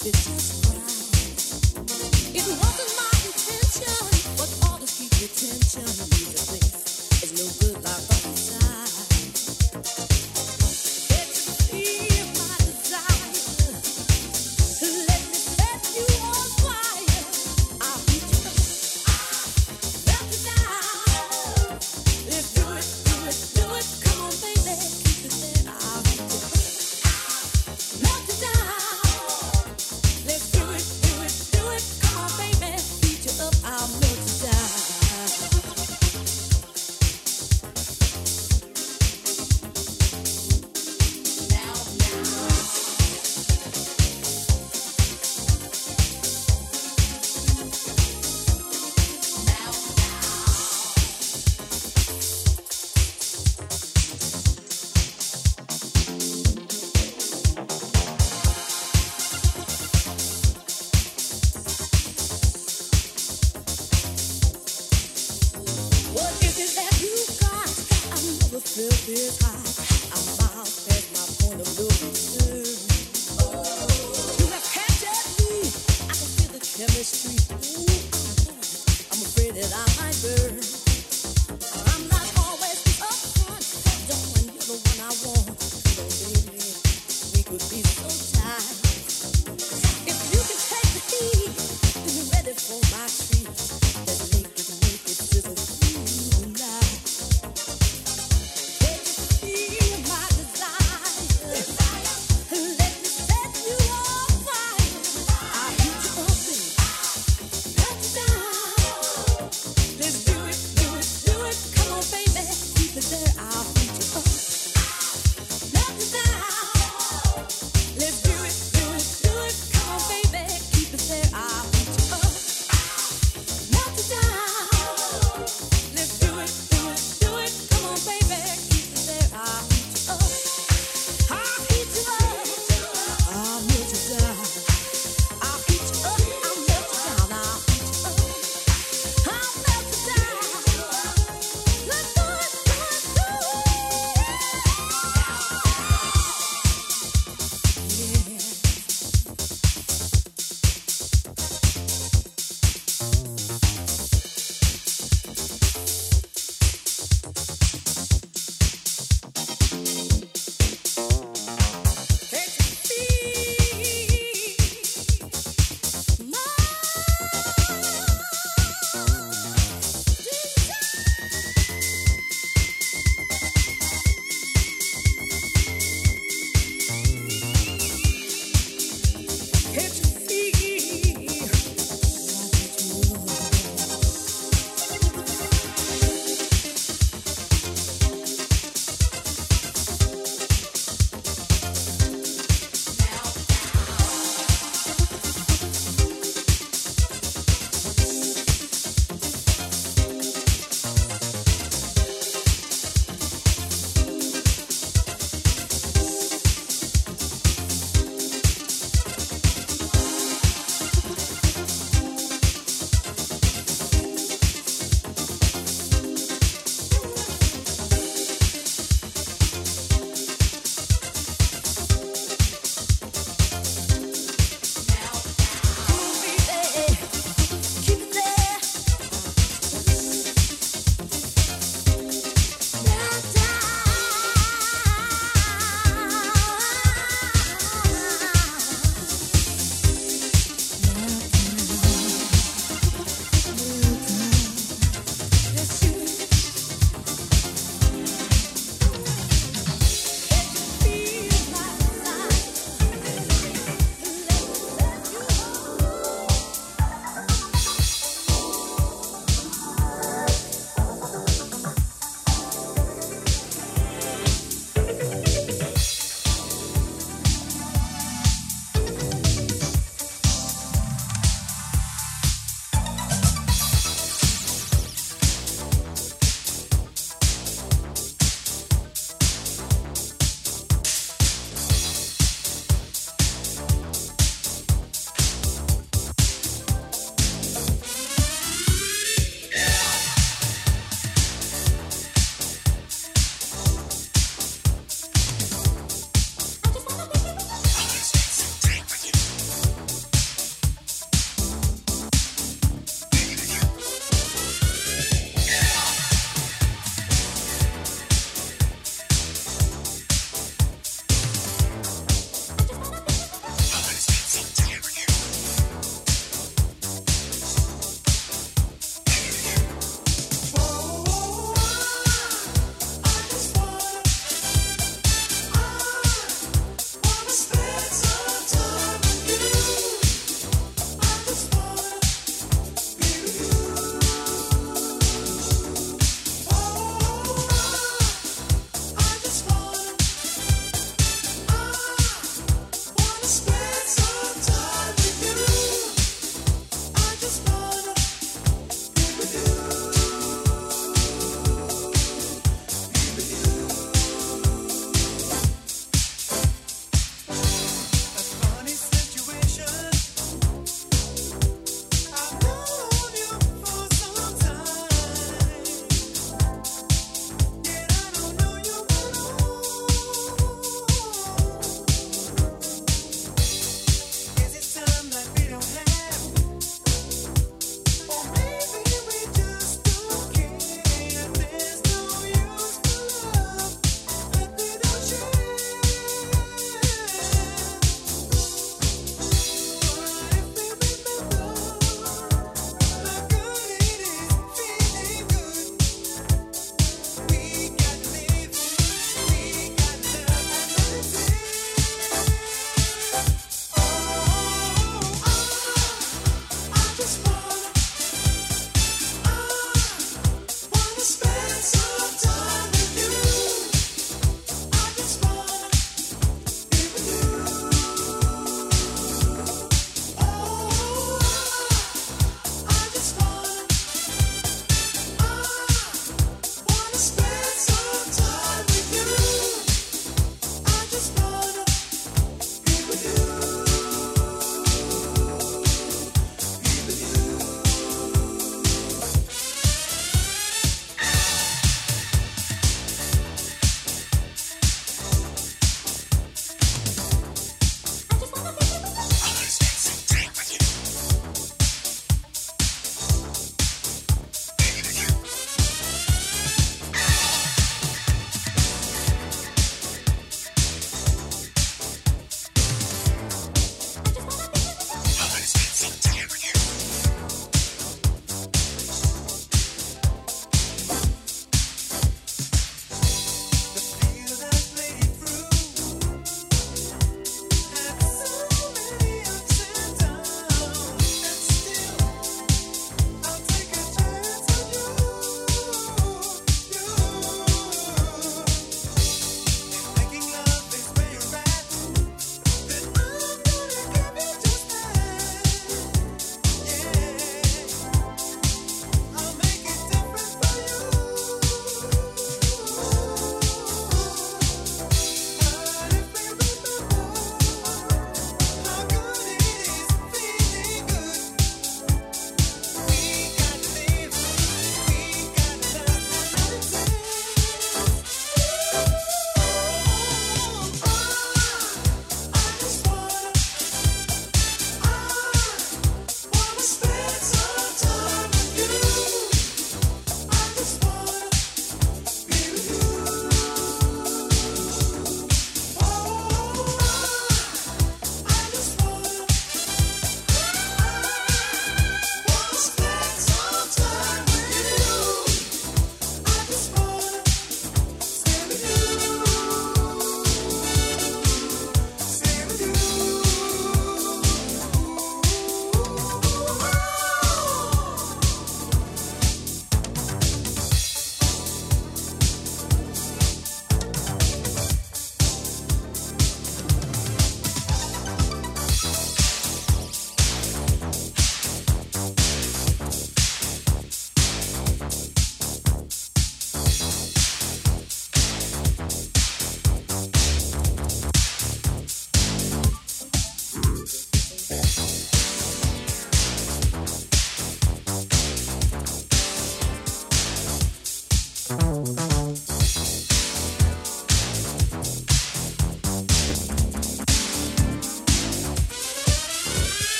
this